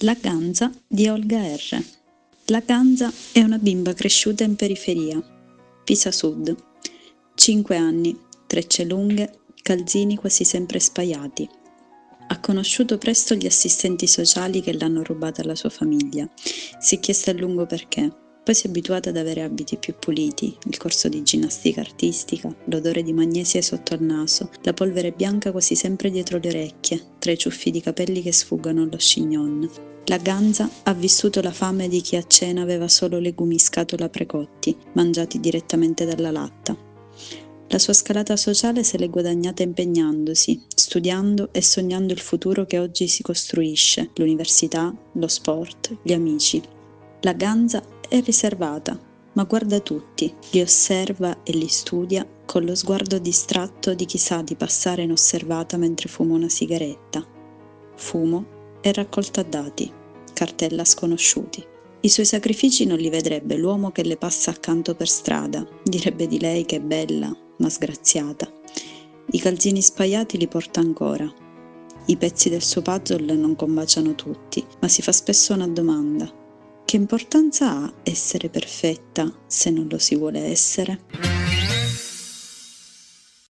La ganza di Olga R. La ganza è una bimba cresciuta in periferia. Pisa Sud. 5 anni, trecce lunghe, calzini quasi sempre spaiati. Ha conosciuto presto gli assistenti sociali che l'hanno rubata alla sua famiglia. Si è chiesta a lungo perché. Poi si è abituata ad avere abiti più puliti, il corso di ginnastica artistica, l'odore di magnesia sotto al naso, la polvere bianca quasi sempre dietro le orecchie, tra i ciuffi di capelli che sfuggono allo chignon. La ganza ha vissuto la fame di chi a cena aveva solo legumi scatola precotti, mangiati direttamente dalla latta. La sua scalata sociale se l'è guadagnata impegnandosi, studiando e sognando il futuro che oggi si costruisce, l'università, lo sport, gli amici. La ganza è riservata, ma guarda tutti, li osserva e li studia con lo sguardo distratto di chi sa di passare inosservata mentre fuma una sigaretta. Fumo e raccolta dati, cartella sconosciuti. I suoi sacrifici non li vedrebbe l'uomo che le passa accanto per strada, direbbe di lei che è bella, ma sgraziata. I calzini spaiati li porta ancora. I pezzi del suo puzzle non combaciano tutti, ma si fa spesso una domanda. Che importanza ha essere perfetta se non lo si vuole essere?